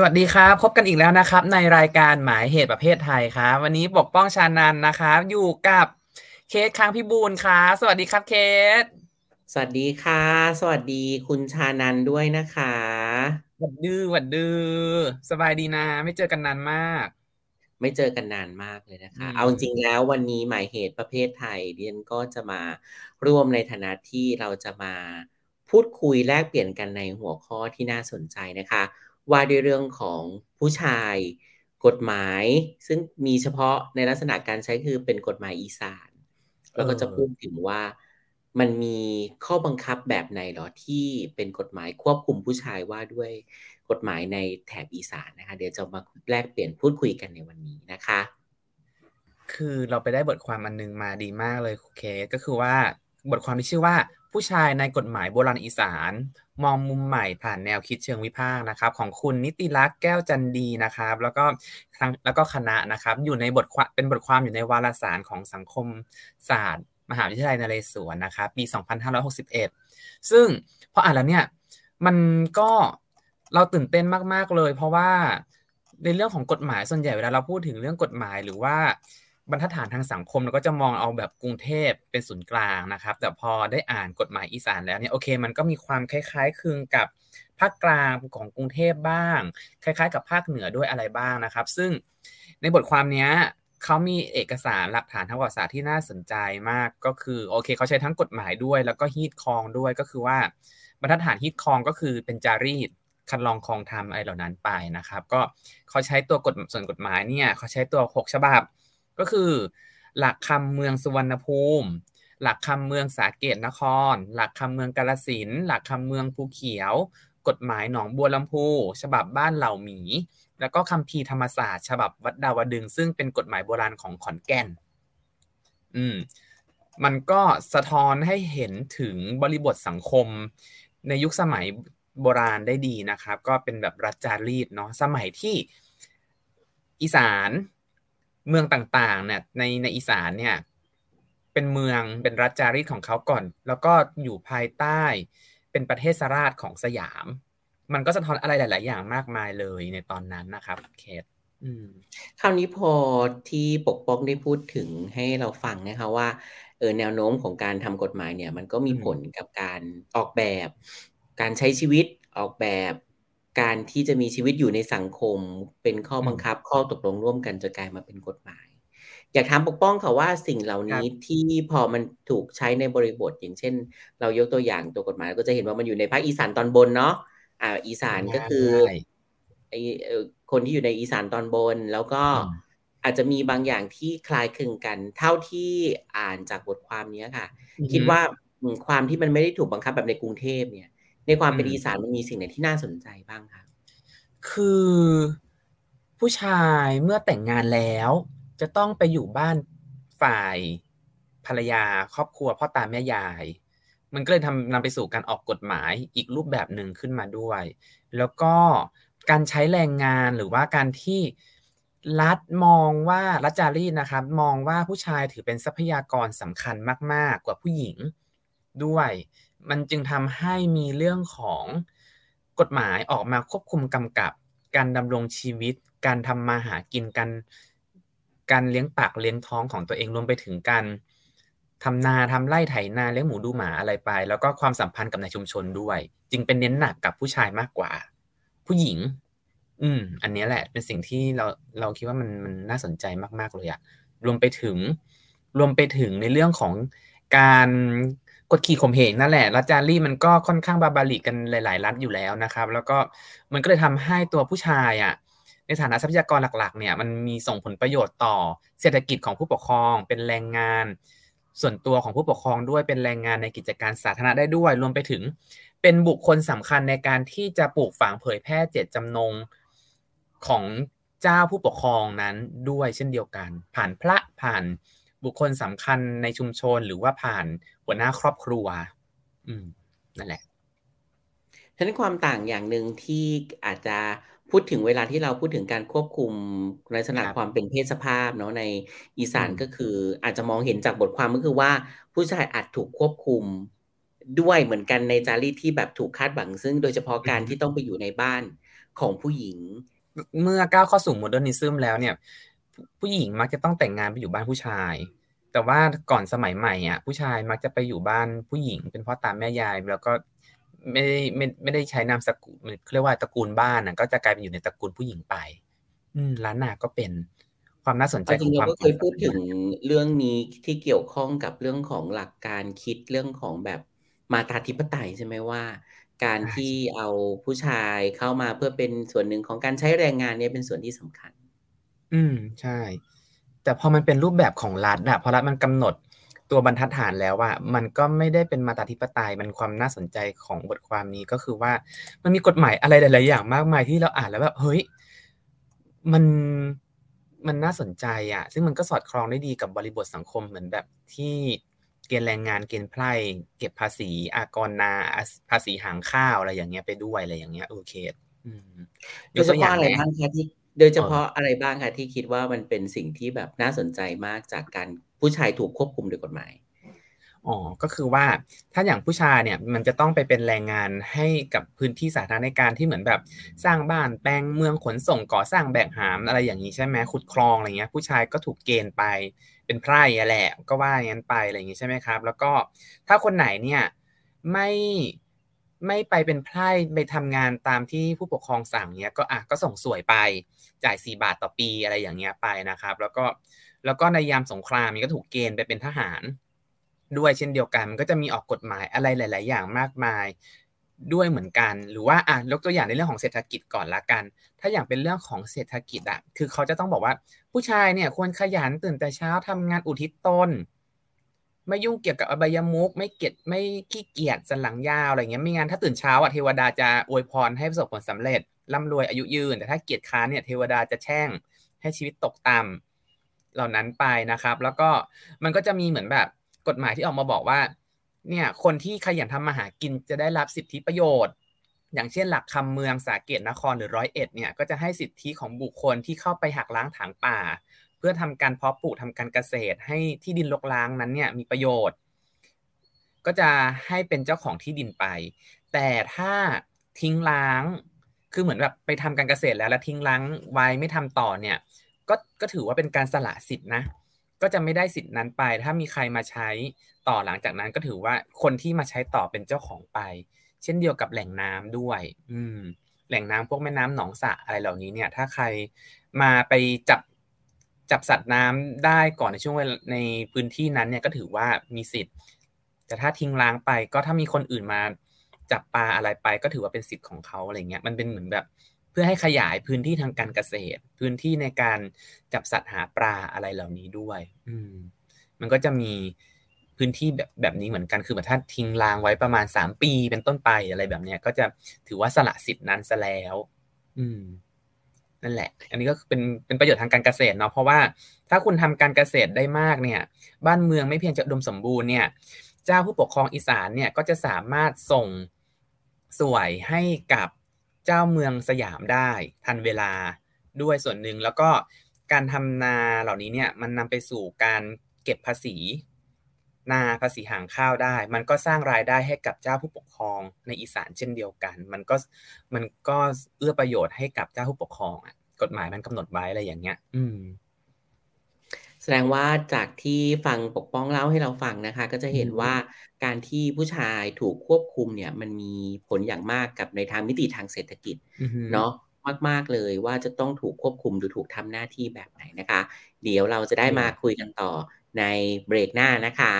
สวัสดีครับ พบกันอีกแล้วนะครับ ในรายการหมายเหตุประเภทไทยครับวันนี้ปกป้องชานันนะครับ อยู่กับเคสค้างพิบูลครับสวัสดีครับเคส สวัสดีค่ะ สวัสดีคุณชานันด้วยนะคะหวัดดื้อหวัดดื้อสบายดีนะ ไม่เจอกันนานมาก ไม่เจอกันนานมากเลยนะคะอืมเอาจริงๆแล้ววันนี้หมายเหตุประเภทไทยเดียนก็จะมาร่วมในฐานะที่เราจะมาพูดคุยแลกเปลี่ยนกันในหัวข้อที่น่าสนใจนะคะ ว่าด้วยเรื่องของผู้ชาย กฎหมาย ซึ่งมีเฉพาะในลักษณะการใช้คือเป็นกฎหมายอีสาน แล้วก็จะพูดถึงว่ามันมีข้อบังคับแบบไหนหรอที่เป็นกฎหมายควบคุมผู้ชายว่าด้วยกฎหมายในแถบอีสานนะคะ เดี๋ยวจะมาแลกเปลี่ยนพูดคุยกันในวันนี้นะคะ คือเราไปได้บทความอันนึงมาดีมากเลยครูเคก็คือว่าบทความที่ชื่อว่า ผู้ชายในกฎหมายโบราณอีสาน มองมุมใหม่ผ่านแนวคิดเชิงวิพากษ์นะครับ ของคุณนิติรักษ์แก้วจันดีนะครับ แล้วก็ทางแล้วก็คณะนะครับ อยู่ในบทความเป็นบทความอยู่ในวารสารของสังคมศาสตร์ มหาวิทยาลัยนเรศวรนะครับ ปี 2561 ซึ่งพออ่านแล้วเนี่ยมันก็เราตื่นเต้นมาก ๆ เลย เพราะว่าในเรื่องของกฎหมายส่วนใหญ่เวลาเราพูดถึงเรื่องกฎหมายหรือว่า บรรทัดฐานทางสังคมเราก็จะมองเอาแบบกรุงเทพเป็นศูนย์กลางนะครับ แต่พอได้อ่านกฎหมายอีสานแล้วเนี่ยโอเค มันก็มีความคล้ายๆคลึงกับภาคกลางของกรุงเทพบ้าง คล้ายๆ กับภาคเหนือด้วยอะไรบ้างนะครับ ซึ่งในบทความเนี้ยเขามีเอกสารหลักฐานทางประวัติศาสตร์ที่น่าสนใจมากก็คือโอเคเขาใช้ทั้งกฎหมายด้วย แล้วก็ฮีตคองด้วยก็คือว่าบรรทัดฐานฮีตคองก็คือเป็นจารีตคันลองคองธรรมอะไรเหล่านั้นไปนะครับ ก็เขาใช้ตัวกฎส่วนกฎหมายเนี่ยเขาใช้ตัว 6 ฉบับ ก็คือหลักคำเมืองสุวรรณภูมิ หลักคำเมืองสาเกตนคร หลักคำเมืองกาลสินหลักคำเมืองภูเขียว กฎหมายหนองบัวลำพู ฉบับบ้านเหล่าหมี แล้วก็คำพีร์ธรรมศาสตร์ ฉบับวัดดาวดึง ซึ่งเป็นกฎหมายโบราณของขอนแก่น อืม มันก็สะท้อนให้เห็นถึงบริบทสังคม ในยุคสมัยโบราณได้ดีนะครับ ก็เป็นแบบรัฐจารีตเนาะสมัยที่อีสาน เมืองต่างๆเนี่ยในในอีสานเนี่ยเป็นเมืองเป็นรัฐจารีตของเขาก่อน แล้วก็อยู่ภายใต้เป็นประเทศสราชของสยาม มันก็สะท้อนอะไรหลาย ๆ อย่างมากมายเลยในตอนนั้นนะครับเคสคราวนี้พอที่ปกป้องได้พูดถึงให้เราฟังนะคะว่าเออแนวโน้มของการทำกฎหมายเนี่ย มันก็มีผลกับการออกแบบ การใช้ชีวิตออกแบบ การที่จะมีชีวิตอยู่ในสังคม เป็นข้อบังคับ ข้อตกลงร่วมกันจนกลายมาเป็นกฎหมาย อยากถามปกป้องค่ะว่าสิ่งเหล่านี้ที่พอมันถูกใช้ในบริบท อย่างเช่น เรายกตัวอย่างตัวกฎหมายก็จะเห็นว่ามันอยู่ในภาคอีสานตอนบนเนาะอ่า อีสานก็คือใช่ไอเอ่อคนที่อยู่ในอีสานตอนบน แล้วก็อืมอาจจะมีบางอย่างที่คล้ายคลึงกัน เท่าที่อ่านจากบทความเนี้ยค่ะอือฮึคิดว่าอืมความที่มันไม่ได้ถูกบังคับแบบในกรุงเทพเนี่ย ในความเป็นอืมอีสานมันมีสิ่งไหนที่น่าสนใจบ้างคะคือ ผู้ชายเมื่อแต่งงานแล้ว จะต้องไปอยู่บ้านฝ่ายภรรยาครอบครัวพ่อตาแม่ยาย มันก็เลยทำนำไปสู่การออกกฎหมายอีกรูปแบบหนึ่งขึ้นมาด้วย แล้วก็การใช้แรงงานหรือว่าการที่รัฐมองว่ารัฐจารีตนะครับ มองว่าผู้ชายถือเป็นทรัพยากรสำคัญมาก ๆ กว่าผู้หญิงด้วย มันจึงทำให้มีเรื่องของกฎหมายออกมาควบคุมกำกับ การดำรงชีวิต การทำมาหากินกันการเลี้ยงปากเลี้ยงท้องของตัวเองรวมไปถึงการทำนาทำไร่ไถนาเลี้ยงหมูดูหมาอะไรไป แล้วก็ความสัมพันธ์กับในชุมชนด้วย จึงเป็นเน้นหนักกับผู้ชายมากกว่า ผู้หญิง อืม อันนี้แหละ เป็นสิ่งที่เราเราคิดว่ามันมันน่าสนใจมาก ๆ เลยอะรวมไปถึง รวมไปถึงในเรื่องของการ กดขี่ข่มเหงนั่นแหละรัฐจารีมันก็ค่อนข้างบาบาริกันหลาย ๆ รัฐอยู่แล้วนะครับ แล้วก็มันก็เลยทำให้ตัวผู้ชายอะในฐานะทรัพยากรหลัก ๆ เนี่ยมันมีส่งผลประโยชน์ต่อเศรษฐกิจของผู้ปกครอง เป็นแรงงาน ส่วนตัวของผู้ปกครองด้วยเป็นแรงงานในกิจการสาธารณะได้ด้วย รวมไปถึงเป็นบุคคลสำคัญในการที่จะปลูกฝังเผยแพร่เจตจำนงของเจ้าผู้ปกครองนั้นด้วยเช่นเดียวกัน ผ่านพระผ่าน บุคคลสำคัญในชุมชนหรือว่าผ่านหัวหน้าครอบครัว อืมนั่นแหละฉะนั้นความต่างอย่างหนึ่งที่อาจจะพูดถึงเวลาที่เราพูดถึงการควบคุมลักษณะครับความเป็นเพศสภาพเนาะในอีสานอืมก็คืออาจจะมองเห็นจากบทความก็คือว่า ผู้ชายอาจถูกควบคุมด้วยเหมือนกันในจารีตที่แบบถูกคาดหวัง ซึ่งโดยเฉพาะการที่ต้องไปอยู่ในบ้านของผู้หญิง เมื่อก้าวเข้าสู่โมเดิร์นิซึมแล้วเนี่ย ผู้หญิงมักจะต้องแต่งงานไปอยู่บ้านผู้ชาย แต่ว่าก่อนสมัยใหม่อะผู้ชายมักจะไปอยู่บ้านผู้หญิง เป็นพ่อตาแม่ยายแล้วก็ไม่ได้ไม่ไม่ได้ใช้นามสกุลเรียกว่าตระกูลบ้านนะก็จะกลายเป็นอยู่ในตระกูลผู้หญิงไป อืมล้านนาก็เป็นความน่าสนใจจริงเราก็เคยพูดถึงเรื่องนี้ที่เกี่ยวข้องกับเรื่องของหลักการคิดเรื่องของแบบมาตาธิปไตยใช่ไหมว่า การที่เอาผู้ชายเข้ามาเพื่อเป็นส่วนหนึ่งของการใช้แรงงานเนี่ยเป็นส่วนที่สำคัญ อืมใช่ แต่พอมันเป็นรูปแบบของรัฐอะพอรัฐมันกำหนดตัวบรรทัดฐานแล้วว่ามันก็ไม่ได้เป็นมาตาธิปไตยมันความน่าสนใจของบทความนี้ก็คือว่า มันมีกฎหมายอะไรหลาย ๆ อย่างมากมายที่เราอ่านแล้วแบบเฮ้ยมันมันน่าสนใจอะซึ่งมันก็สอดคล้องได้ดีกับบริบทสังคมเหมือนแบบที่เกณฑ์แรงงานเกณฑ์ไพร่เก็บภาษีอากรนาภาษีหางข้าวอะไรอย่างเงี้ยไปด้วยอะไรอย่างเงี้ยโอเคโดยเฉพาะอะไรบ้างคะที่ โดยเฉพาะอะไรบ้างคะที่คิดว่ามันเป็นสิ่งที่แบบน่าสนใจมากจากการผู้ชายถูกควบคุมโดยกฎหมายอ๋อ ก็คือว่าถ้าอย่างผู้ชายเนี่ยมันจะต้องไปเป็นแรงงานให้กับพื้นที่สาธารณการที่เหมือนแบบสร้างบ้านแปลงเมืองขนส่งก่อสร้างแบกหามอะไรอย่างนี้ใช่ไหมขุดคลองอะไรเงี้ยผู้ชายก็ถูกเกณฑ์ไปเป็นไพร่แหละก็ว่าอย่างนั้นไปอะไรอย่างนี้ใช่ไหมครับ แล้วก็ถ้าคนไหนเนี่ยไม่ ไม่ไปเป็นไพร่ไปทำงานตามที่ผู้ปกครองสั่งเนี่ยก็อะก็ส่งสวยไปจ่ายสี่บาทต่อปีอะไรอย่างเงี้ยไปนะครับ แล้วก็แล้วก็ในยามสงครามมันก็ถูกเกณฑ์ไปเป็นทหาร ด้วยเช่นเดียวกันมันก็จะมีออกกฎหมายอะไรหลาย ๆ อย่างมากมายด้วยเหมือนกัน หรือว่าอะยกตัวอย่างในเรื่องของเศรษฐกิจก่อนละกัน ถ้าอย่างเป็นเรื่องของเศรษฐกิจอะคือเขาจะต้องบอกว่าผู้ชายเนี่ยควรขยันตื่นแต่เช้าทำงานอุทิศตน ไม่ยุ่งเกี่ยวกับอบายมุกไม่เกียจไม่ขี้เกียจสันหลังยาวอะไรเงี้ยไม่งั้นถ้าตื่นเช้าอะเทวดาจะอวยพรให้ประสบผลสำเร็จร่ำรวยอายุยืน แต่ถ้าเกียจค้านเนี่ยเทวดาจะแช่งให้ชีวิตตกต่ำเหล่านั้นไปนะครับ แล้วก็มันก็จะมีเหมือนแบบกฎหมายที่ออกมาบอกว่า เนี่ยคนที่ขยันทำมาหากินจะได้รับสิทธิประโยชน์ อย่างเช่นหลักคำเมืองสาเกตนครหรือร้อยเอ็ดเนี่ยก็จะให้สิทธิของบุคคลที่เข้าไปหักล้างถางป่า เพื่อทำการเพาะปลูกทำการเกษตร ให้ที่ดินลกล้างนั้นเนี่ยมีประโยชน์ ก็จะให้เป็นเจ้าของที่ดินไป แต่ถ้าทิ้งล้าง คือเหมือนแบบไปทำการเกษตรแล้วแล้วทิ้งล้างไว้ไม่ทำต่อเนี่ย ก็ก็ถือว่าเป็นการสละสิทธินะ ก็จะไม่ได้สิทธินั้นไป ถ้ามีใครมาใช้ต่อหลังจากนั้นก็ถือว่าคนที่มาใช้ต่อเป็นเจ้าของไป เช่นเดียวกับแหล่งน้ำด้วย อืมแหล่งน้ำพวกแม่น้ำหนองสระอะไรเหล่านี้เนี่ย ถ้าใครมาไปจับ จับสัตว์น้ำได้ก่อนในช่วงเวลาในพื้นที่นั้นเนี่ยก็ถือว่ามีสิทธิ์ แต่ถ้าทิ้งล้างไปก็ถ้ามีคนอื่นมาจับปลาอะไรไปก็ถือว่าเป็นสิทธิ์ของเขาอะไรเงี้ยมันเป็นเหมือนแบบเพื่อให้ขยายพื้นที่ทางการเกษตร พื้นที่ในการจับสัตว์หาปลาอะไรเหล่านี้ด้วย อืม มันก็จะมีพื้นที่แบบแบบนี้เหมือนกันคือแบบถ้าทิ้งรางไว้ประมาณสามปีเป็นต้นไปอะไรแบบเนี้ยก็จะถือว่าสละสิทธิ์นั้นซะแล้ว อืม นั่นแหละ อันนี้ก็เป็นเป็นประโยชน์ทางการเกษตรเนาะ เพราะว่าถ้าคุณทำการเกษตรได้มากเนี่ย บ้านเมืองไม่เพียงจะดมสมบูรณ์เนี่ย เจ้าผู้ปกครองอีสานเนี่ยก็จะสามารถส่งสวยให้กับเจ้าเมืองสยามได้ ทันเวลาด้วยส่วนหนึ่งแล้วก็การทำนาเหล่านี้เนี่ยมันนำไปสู่การเก็บภาษี นาภาษีหางข้าวได้ มันก็สร้างรายได้ให้กับเจ้าผู้ปกครองในอีสานเช่นเดียวกัน มันก็มันก็เอื้อประโยชน์ให้กับเจ้าผู้ปกครองอะกฎหมายมันกำหนดไว้อะไรอย่างเงี้ย อืม แสดงว่าจากที่ฟังปกป้องเล่าให้เราฟังนะคะ ก็จะเห็นว่าการที่ผู้ชายถูกควบคุมเนี่ย มันมีผลอย่างมากกับในทางมิติทางเศรษฐกิจ เนาะมากๆเลยว่าจะต้องถูกควบคุมหรือถูกทำหน้าที่แบบไหนนะคะ เดี๋ยวเราจะได้มาคุยกันต่อ ในเบรกหน้านะคะ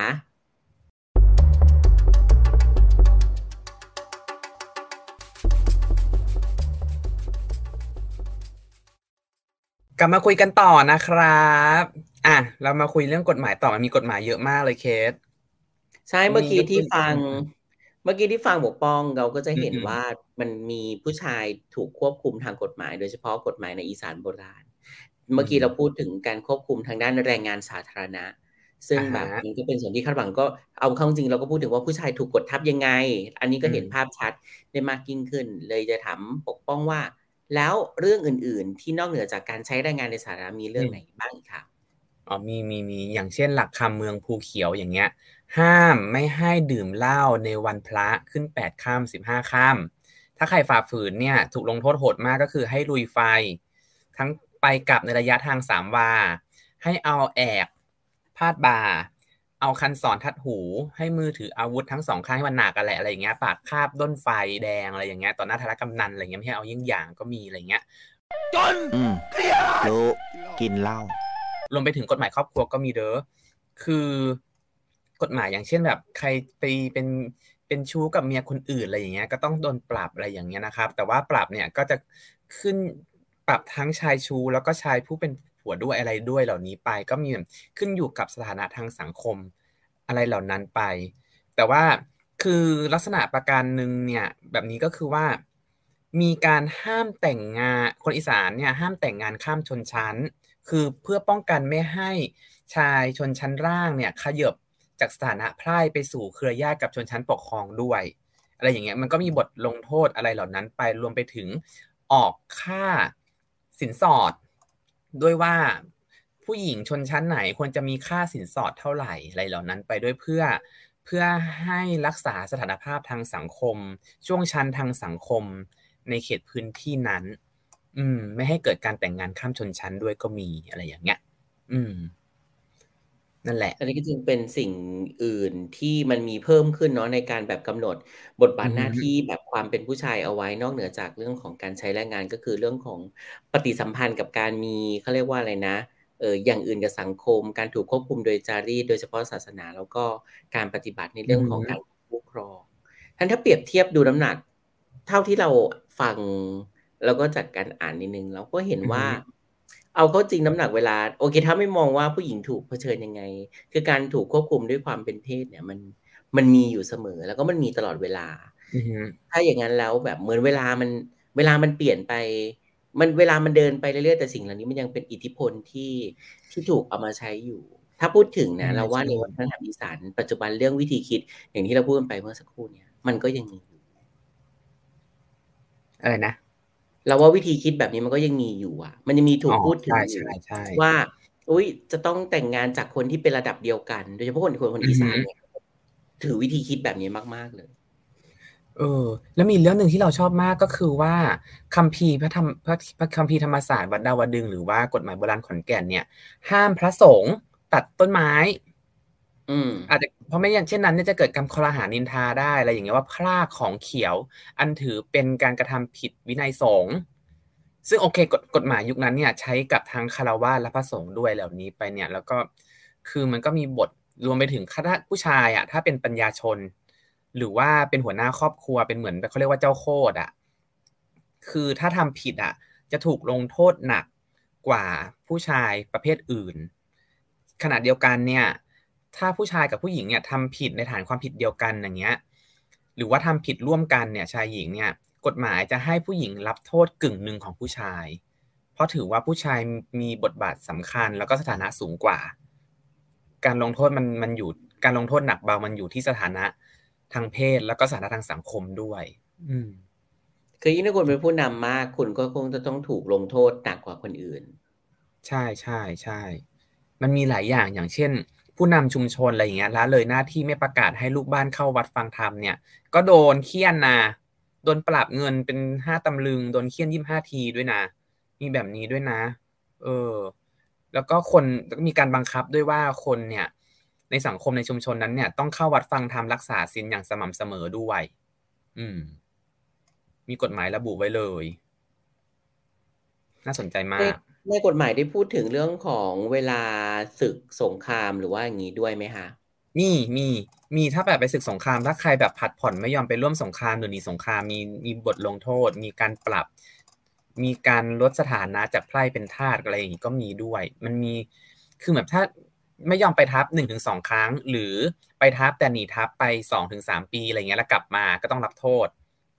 กลับมาคุยกันต่อนะครับ อะ เรามาคุยเรื่องกฎหมายต่อมันมีกฎหมายเยอะมากเลยเคส ใช่ เมื่อกี้ที่ฟัง เมื่อกี้ที่ฟังบกป้องเราก็จะเห็นว่ามันมีผู้ชายถูกควบคุมทางกฎหมาย โดยเฉพาะกฎหมายในอีสานโบราณ เมื่อกี้เราพูดถึงการควบคุมทางด้านแรงงานสาธารณะ ซึ่งแบบนี้ก็เป็นส่วนที่คาดหวังก็เอาเข้าจริงเราก็พูดถึงว่าผู้ชายถูกกดทับยังไง อันนี้ก็เห็นภาพชัดได้มากยิ่งขึ้น เลยจะถามปกป้องว่า แล้วเรื่องอื่น ๆ ที่นอกเหนือจากการใช้แรงงานในสาธารณะมีเรื่องไหนบ้างคะอ๋อมีมีมีอย่างเช่นหลักคำเมืองภูเขียวอย่างเงี้ย ห้ามไม่ให้ดื่มเหล้าในวันพระขึ้นแปดค่ำสิบห้าค่ำถ้าใครฝ่าฝืนเนี่ย ถูกลงโทษโหดมากก็คือให้ลุยไฟ ทั้ง ไปกลับในระยะทางสามวา ให้เอาแอกพาดบ่า เอาคันสอนทัดหู ให้มือถืออาวุธทั้งสองข้างให้มันหนักกันแหละอะไรอย่างเงี้ย ปากคาบด้นไฟแดงอะไรอย่างเงี้ย ต่อหน้าธารกำนันอะไรเงี้ยไม่ให้เอายิ่งอย่างก็มีอะไรเงี้ย จนรู้กินเหล้ารวมไปถึงกฎหมายครอบครัวก็มีเด้อ คือกฎหมายอย่างเช่นแบบ ใครไปเป็นเป็นชู้กับเมียคนอื่นอะไรอย่างเงี้ย ก็ต้องโดนปรับอะไรอย่างเงี้ยนะครับ แต่ว่าปรับเนี่ยก็จะขึ้น ปรับทั้งชายชูแล้วก็ชายผู้เป็นผัวด้วยอะไรด้วยเหล่านี้ไป ก็มีขึ้นอยู่กับสถานะทางสังคมอะไรเหล่านั้นไป แต่ว่าคือลักษณะประการหนึ่งเนี่ยแบบนี้ก็คือว่า มีการห้ามแต่งงานคนอีสานเนี่ยห้ามแต่งงานข้ามชนชั้น คือเพื่อป้องกันไม่ให้ชายชนชั้นล่างเนี่ยขยบจากสถานะไพร่ไปสู่เครือญาติกับชนชั้นปกครองด้วย อะไรอย่างเงี้ยมันก็มีบทลงโทษอะไรเหล่านั้นไปรวมไปถึงออกค่า สินสอด ด้วยว่าผู้หญิงชนชั้นไหนควรจะมีค่าสินสอดเท่าไหร่อะไรเหล่านั้นไปด้วยเพื่อเพื่อให้รักษาสถานภาพทางสังคม ช่วงชั้นทางสังคมในเขตพื้นที่นั้น อืม ไม่ให้เกิดการแต่งงานข้ามชนชั้นด้วยก็มีอะไรอย่างเงี้ย อืม นั่นแหละ อันนี้ก็จึงเป็นสิ่งอื่นที่มันมีเพิ่มขึ้นเนาะในการแบบกำหนดบทบาทหน้าที่แบบความเป็นผู้ชายเอาไว้นอกเหนือจากเรื่องของการใช้แรงงานก็คือเรื่องของปฏิสัมพันธ์กับการมีเขาเรียกว่าอะไรนะเอออย่างอื่นกับสังคม การถูกควบคุมโดยจารีตโดยเฉพาะศาสนา แล้วก็การปฏิบัติในเรื่องของการผู้ครองท่านถ้าเปรียบเทียบดูน้ำหนัก เท่าที่เราฟังแล้วก็จากการอ่านนิดนึงเราก็เห็นว่า เอาเข้าจริงน้ำหนักเวลา โอเค ถ้าไม่มองว่าผู้หญิงถูกเผชิญยังไง คือการถูกควบคุมด้วยความเป็นเพศเนี่ยมันมันมีอยู่เสมอแล้วก็มันมีตลอดเวลาถ้าอย่างนั้นแล้วแบบเหมือนเวลามันเวลามันเปลี่ยนไป มันเวลามันเดินไปเรื่อยๆแต่สิ่งเหล่านี้มันยังเป็นอิทธิพลที่ที่ถูกเอามาใช้อยู่ ถ้าพูดถึงนะเราว่าในวัฒนธรรมอีสานปัจจุบันเรื่องวิธีคิด อย่างที่เราพูดกันไปเมื่อสักครู่เนี่ยมันก็ยังมีอยู่อะไรนะ เราว่าวิธีคิดแบบนี้มันก็ยังมีอยู่อะ มันยังมีถูกพูดถึงอยู่ว่าอุ้ยจะต้องแต่งงานจากคนที่เป็นระดับเดียวกัน โดยเฉพาะคนคนคนอีสานเนี่ยถือวิธีคิดแบบนี้มาก ๆเลย เออ แล้วมีเรื่องหนึ่งที่เราชอบมากก็คือว่าคัมภีร์พระธรรมพระพระคัมภีร์ธรรมศาสตร์วัดดาวดึงหรือว่ากฎหมายโบราณขอนแก่นเนี่ย ห้ามพระสงฆ์ตัดต้นไม้ อาจจะเพราะไม่อย่างเช่นนั้นเนี่ยจะเกิดกรรมคอรหานินทาได้อะไรอย่างเงี้ยว่าพลากของเขียว อันถือเป็นการกระทำผิดวินัยสงฆ์ซึ่งโอเคกฎกฎหมายยุคนั้นเนี่ยใช้กับทางคารวะและพระสงฆ์ด้วยเหล่านี้ไปเนี่ย แล้วก็คือมันก็มีบทรวมไปถึงถ้าผู้ชายอะถ้าเป็นปัญญาชน หรือว่าเป็นหัวหน้าครอบครัวเป็นเหมือนเขาเรียกว่าเจ้าโคดอะคือถ้าทำผิดอะจะถูกลงโทษหนักกว่าผู้ชายประเภทอื่น ขณะเดียวกันเนี่ย ถ้าผู้ชายกับผู้หญิงเนี่ยทำผิดในฐานความผิดเดียวกันอย่างเงี้ย หรือว่าทำผิดร่วมกันเนี่ยชายหญิงเนี่ย กฎหมายจะให้ผู้หญิงรับโทษกึ่งหนึ่งของผู้ชาย เพราะถือว่าผู้ชายมีบทบาทสำคัญ แล้วก็สถานะสูงกว่า การลงโทษมันมันอยู่การลงโทษหนักเบามันอยู่ที่สถานะทางเพศแล้วก็สถานะทางสังคมด้วย อืมคือยิ่งถ้าคุณเป็นผู้นำมาก คุณก็คงจะต้องถูกลงโทษหนักกว่าคนอื่น ใช่ใช่ใช่ มันมีหลายอย่างอย่างเช่น ผู้นำชุมชนอะไรอย่างเงี้ยละเลยหน้าที่ไม่ประกาศให้ลูกบ้านเข้าวัดฟังธรรมเนี่ย ก็โดนเคี่ยนนะโดนปรับเงินเป็นห้าตำลึงโดนเคี่ยนยี่ห้าทีด้วยนะมีแบบนี้ด้วยนะ เออ แล้วก็คนมีการบังคับด้วยว่าคนเนี่ย ในสังคมในชุมชนนั้นเนี่ย ต้องเข้าวัดฟังธรรมรักษาศีลอย่างสม่ำเสมอด้วย อืม มีกฎหมายระบุไว้เลย น่าสนใจมาก ในกฎหมายได้พูดถึงเรื่องของเวลาศึกสงครามหรือว่าอย่างนี้ด้วยไหมคะมีมีมีถ้าแบบไปศึกสงครามถ้าใครแบบผัดผ่อนไม่ยอมไปร่วมสงครามหรือหนีสงครามมีมีบทลงโทษ มีการปรับ มีการลดสถานะจากไพร่เป็นทาสอะไรอย่างนี้ก็มีด้วย มันมีคือแบบถ้าไม่ยอมไปทับหนึ่งถึงสองครั้ง หรือไปทับแต่หนีทับไปสองถึงสามปีอะไรเงี้ยแล้วกลับมาก็ต้องรับโทษ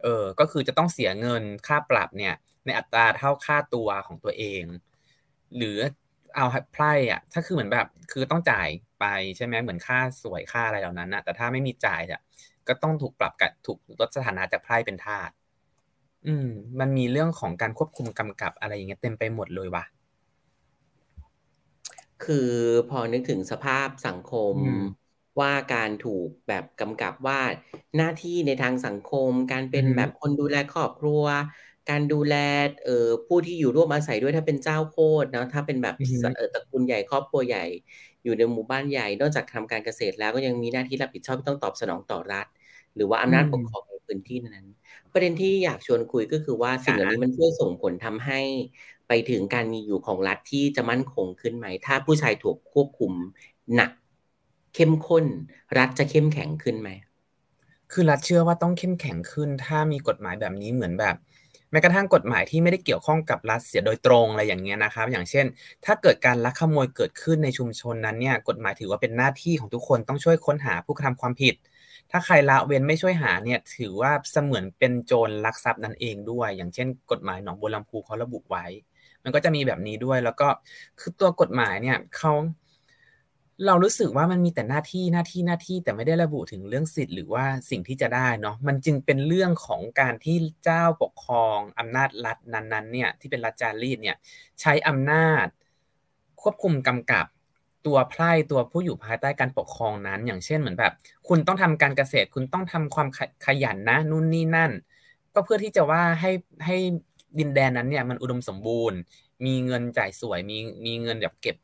เออ ก็คือจะต้องเสียเงินค่าปรับเนี่ย ในอัตราเท่าค่าตัวของตัวเอง หรือเอาไพร่อะถ้าคือเหมือนแบบ คือต้องจ่ายไปใช่ไหมเหมือนค่าสวยค่าอะไรเหล่านั้นนะแต่ถ้าไม่มีจ่ายอะก็ต้องถูกปรับกับถูกลดสถานะจากไพร่เป็นทาสอืม มันมีเรื่องของการควบคุมกำกับอะไรอย่างเงี้ยเต็มไปหมดเลยว่ะคือพอนึกถึงสภาพสังคมว่าการถูกแบบกำกับว่าหน้าที่ในทางสังคม การเป็นแบบคนดูแลครอบครัว การดูแลเอ่อผู้ที่อยู่ร่วมอาศัยด้วยถ้าเป็นเจ้าโคตรเนาะถ้าเป็นแบบเอ่อตระกูลใหญ่ครอบครัวใหญ่ อยู่ในหมู่บ้านใหญ่ นอกจากทำการเกษตรแล้วก็ยังมีหน้าที่รับผิดชอบต้องตอบสนองต่อรัฐ หรือว่าอำนาจปกครองในพื้นที่นั้น ประเด็นที่อยากชวนคุยก็คือว่าสิ่งเหล่านี้มันช่วยส่งผลทำให้ไปถึงการมีอยู่ของรัฐที่จะมั่นคงขึ้นไหม ถ้าผู้ชายถูกควบคุมหนัก เข้มข้น รัฐจะเข้มแข็งขึ้นไหมคือรัฐเชื่อว่าต้องเข้มแข็งขึ้น ถ้ามีกฎหมายแบบนี้เหมือนแบบ แม้กระทั่งกฎหมายที่ไม่ได้เกี่ยวข้องกับรัฐเสียโดยตรงอะไรอย่างเงี้ยนะครับ อย่างเช่น ถ้าเกิดการลักขโมยเกิดขึ้นในชุมชนนั้นเนี่ยกฎหมายถือว่าเป็นหน้าที่ของทุกคนต้องช่วยค้นหาผู้กระทำความผิด ถ้าใครละเว้นไม่ช่วยหาเนี่ยถือว่าเสมือนเป็นโจรลักทรัพย์นั่นเองด้วย อย่างเช่น กฎหมายหนองบัวลำพูเขาระบุไว้ มันก็จะมีแบบนี้ด้วยแล้วก็คือตัวกฎหมายเนี่ยเขา เรารู้สึกว่ามันมีแต่หน้าที่หน้าที่หน้าที่แต่ไม่ได้ระบุถึงเรื่องสิทธิ์หรือว่าสิ่งที่จะได้เนาะมันจึงเป็นเรื่องของการที่เจ้าปกครองอำนาจรัฐนั้นๆเนี่ยที่เป็นรัฐจารีตเนี่ยใช้อำนาจ ควบคุมกำกับตัวไพร่ตัวผู้อยู่ภายใต้การปกครองนั้น อย่างเช่นเหมือนแบบ คุณต้องทำการเกษตร คุณต้องทำความขยันนะนู่นนี่นั่น ก็เพื่อที่จะว่าให้ให้ดินแดนนั้นเนี่ยมันอุดมสมบูรณ์ มีเงินจ่ายสวยมีมีเงินแบบเก็บ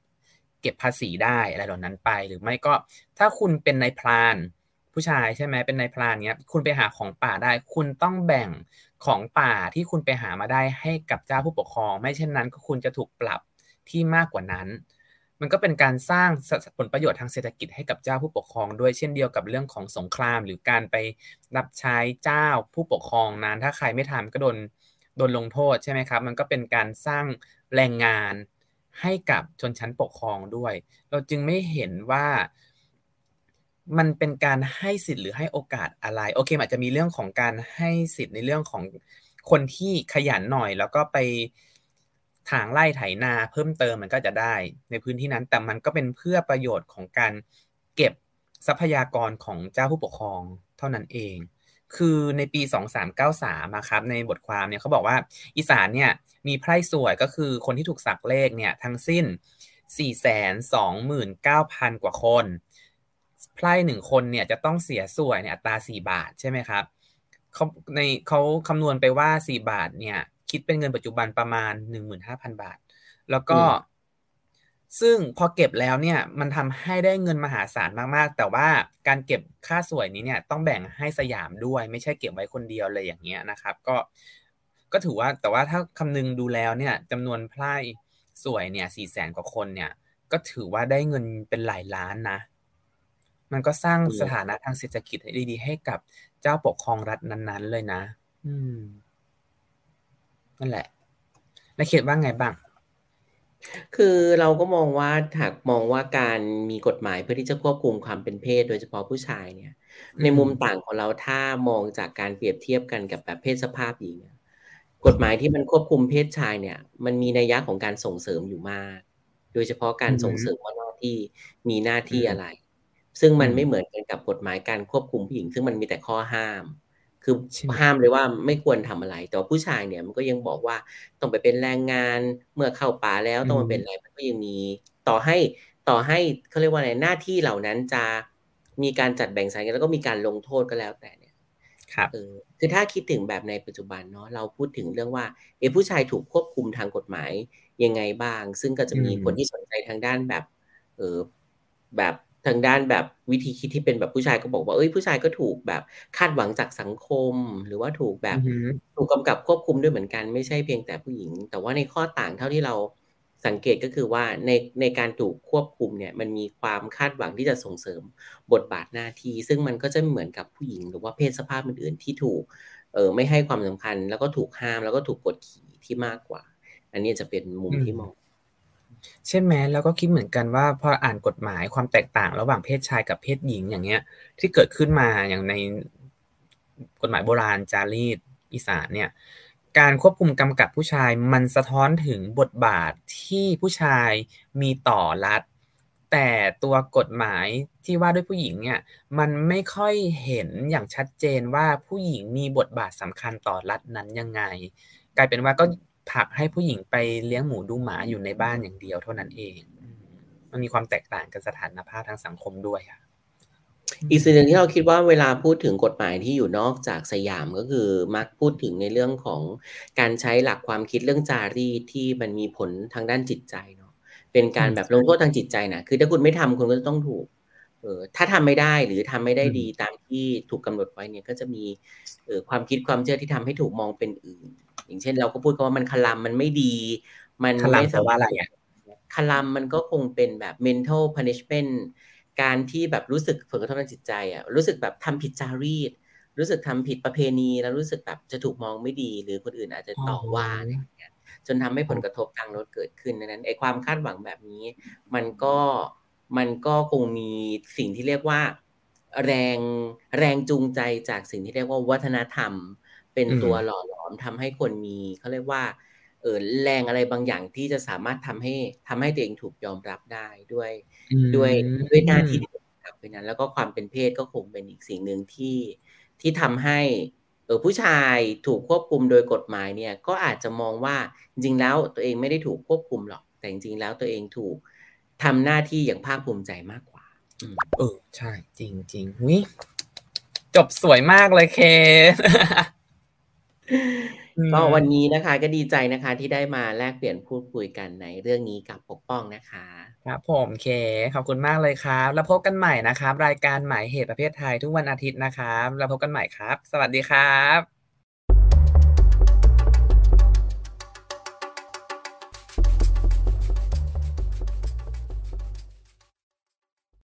เก็บภาษีได้อะไรเหล่านั้นไป หรือไม่ก็ถ้าคุณเป็นนายพรานผู้ชายใช่ไหมเป็นนายพรานเนี้ยคุณไปหาของป่าได้ คุณต้องแบ่งของป่าที่คุณไปหามาได้ให้กับเจ้าผู้ปกครอง ไม่เช่นนั้นก็คุณจะถูกปรับที่มากกว่านั้น มันก็เป็นการสร้างผลประโยชน์ทางเศรษฐกิจให้กับเจ้าผู้ปกครองด้วยเช่นเดียวกับเรื่องของสงคราม หรือการไปรับใช้เจ้าผู้ปกครองนั้น ถ้าใครไม่ทำก็โดนโดนลงโทษใช่ไหมครับ มันก็เป็นการสร้างแรงงาน ให้กับชนชั้นปกครองด้วย เราจึงไม่เห็นว่ามันเป็นการให้สิทธิ์หรือให้โอกาสอะไร โอเคอาจจะมีเรื่องของการให้สิทธิ์ในเรื่องของคนที่ขยันหน่อย แล้วก็ไปถางไร่ไถนาเพิ่มเติมมันก็จะได้ ในพื้นที่นั้นแต่มันก็เป็นเพื่อประโยชน์ของการเก็บทรัพยากรของเจ้าผู้ปกครองเท่านั้นเอง คือในปี 2393นะครับในบทความเนี่ยเขาบอกว่าอีสานเนี่ยมีไพร่สวยก็คือคนที่ถูกสักเลขเนี่ยทั้งสิ้น 429,000 กว่าคนไพร่หนึ่งคนเนี่ยจะต้องเสียสวยเนี่ยอัตรา4บาทใช่ไหมครับเขาในเขาคำนวณไปว่า 4 บาทเนี่ยคิดเป็นเงินปัจจุบันประมาณ 15,000 บาท แล้วก็ ซึ่งพอเก็บแล้วเนี่ยมันทำให้ได้เงินมหาศาลมากๆ แต่ว่าการเก็บค่าสวยนี้เนี่ยต้องแบ่งให้สยามด้วย ไม่ใช่เก็บไว้คนเดียวเลยอย่างเงี้ยนะครับ ก็ก็ถือว่าแต่ว่าถ้าคำนึงดูแล้วเนี่ยจำนวนไพร่สวยเนี่ยสี่แสนกว่าคนเนี่ย ก็ถือว่าได้เงินเป็นหลายล้านนะ มันก็สร้างสถานะทางเศรษฐกิจดีๆให้กับเจ้าปกครองรัฐนั้น ๆ เลยนะ อืม นั่นแหละแล้วเขียนว่าไงบ้าง คือเราก็มองว่าหากมองว่าการมีกฎหมายเพื่อที่จะควบคุมความเป็นเพศ โดยเฉพาะผู้ชายเนี่ย ในมุมต่างของเราถ้ามองจากการเปรียบเทียบกันกับแบบเพศสภาพหญิงกฎหมายที่มันควบคุมเพศชายเนี่ย มันมีนัยยะของการส่งเสริมอยู่มาก โดยเฉพาะการส่งเสริมว่าหน้าที่มีหน้าที่อะไร ซึ่งมันไม่เหมือนกันกับกฎหมายการควบคุมผู้หญิง ซึ่งมันมีแต่ข้อห้าม คือห้ามเลยว่าไม่ควรทำอะไร แต่ผู้ชายเนี่ยมันก็ยังบอกว่าต้องไปเป็นแรงงานเมื่อเข้าป่าแล้วต้องมาเป็นอะไรมันก็ยังมีต่อให้ต่อให้เขาเรียกว่าอะไรหน้าที่เหล่านั้นจะมีการจัดแบ่งสายกันแล้วก็มีการลงโทษก็แล้วแต่เนี่ย ครับเออคือถ้าคิดถึงแบบในปัจจุบันเนาะเราพูดถึงเรื่องว่าเอผู้ชายถูกควบคุมทางกฎหมายยังไงบ้าง ซึ่งก็จะมีคนที่สนใจทางด้านแบบ เออแบบ ทางด้านแบบวิธีคิดที่เป็นแบบผู้ชายก็บอกว่าเอ้ยผู้ชายก็ถูกแบบคาดหวังจากสังคม หรือว่าถูกแบบถูกกำกับควบคุมด้วยเหมือนกันไม่ใช่เพียงแต่ผู้หญิง แต่ว่าในข้อต่างเท่าที่เราสังเกตก็คือว่าในในการถูกควบคุมเนี่ยมันมีความคาดหวังที่จะส่งเสริมบทบาทหน้าที่ ซึ่งมันก็จะเหมือนกับผู้หญิง หรือว่าเพศสภาพอื่นๆที่ถูกเออไม่ให้ความสำคัญ แล้วก็ถูกห้ามแล้วก็ถูกกดขี่ที่มากกว่า อันนี้จะเป็นมุมที่มอง ใช่ไหมแล้วก็คิดเหมือนกันว่าพออ่านกฎหมายความแตกต่างระหว่างเพศชายกับเพศหญิงอย่างเงี้ย ที่เกิดขึ้นมาอย่างในกฎหมายโบราณจารีตอีสานเนี่ย การควบคุมกำกับผู้ชายมันสะท้อนถึงบทบาทที่ผู้ชายมีต่อรัฐ แต่ตัวกฎหมายที่ว่าด้วยผู้หญิงเนี่ยมันไม่ค่อยเห็นอย่างชัดเจนว่าผู้หญิงมีบทบาทสำคัญต่อรัฐนั้นยังไง กลายเป็นว่าก็ ผลักให้ผู้หญิงไปเลี้ยงหมูดูหมาอยู่ในบ้านอย่างเดียวเท่านั้นเอง มันมีความแตกต่างกันสถานภาพทางสังคมด้วยค่ะอีกสิ่งหนึ่งที่เราคิดว่าเวลาพูดถึงกฎหมายที่อยู่นอกจากสยามก็คือมักพูดถึงในเรื่องของการใช้หลักความคิดเรื่องจารีตที่มันมีผลทางด้านจิตใจเนาะเป็นการแบบลงโทษทางจิตใจนะคือถ้าคุณไม่ทำคุณก็จะต้องถูกเออถ้าทำไม่ได้หรือทำไม่ได้ดีตามที่ถูกกาหนดไว้เนี่ยก็จะมีเออความคิดความเชื่อที่ทำให้ถูกมองเป็นอื่น อย่างเช่น เราก็พูดกันว่ามันคลำมันไม่ดี มันไม่สามารถอะไรอะคลำมันก็คงเป็นแบบ mental punishment การที่แบบรู้สึกผลกระทบทางจิตใจอะรู้สึกแบบทำผิดจารีต รู้สึกทำผิดประเพณี แล้วรู้สึกแบบจะถูกมองไม่ดี หรือคนอื่นอาจจะต่อว่าอะไรอย่างเงี้ยจนทำให้ผลกระทบทางรถเกิดขึ้นดังนั้นไอ้ความคาดหวังแบบนี้ มันก็มันก็คงมีสิ่งที่เรียกว่า แรงแรงจูงใจจากสิ่งที่เรียกว่าวัฒนธรรม เป็นตัวหล่อหลอมทำให้คนมีเขาเรียกว่าเออแรงอะไรบางอย่างที่จะสามารถทำให้ทำให้ตัวเองถูกยอมรับได้ด้วย ด้วยด้วยหน้าที่กับไปนั้นแล้วก็ความเป็นเพศก็คงเป็นอีกสิ่งหนึ่งที่ที่ทำให้เออผู้ชายถูกควบคุมโดยกฎหมายเนี่ยก็อาจจะมองว่าจริงแล้วตัวเองไม่ได้ถูกควบคุมหรอก แต่จริงๆแล้วตัวเองถูกทำหน้าที่อย่างภาคภูมิใจมากกว่าเออใช่จริงจริงวิจบสวยมากเลยเค ก็วันนี้นะคะ ก็ดีใจนะคะ ที่ได้มาแลกเปลี่ยนพูดคุยกันในเรื่องนี้กับปกป้องนะคะ ครับผมเค ขอบคุณมากเลยครับ แล้วพบกันใหม่นะครับ รายการหมายเหตุประเภทไทยทุกวันอาทิตย์นะครับ แล้วพบกันใหม่ครับ สวัสดีครับ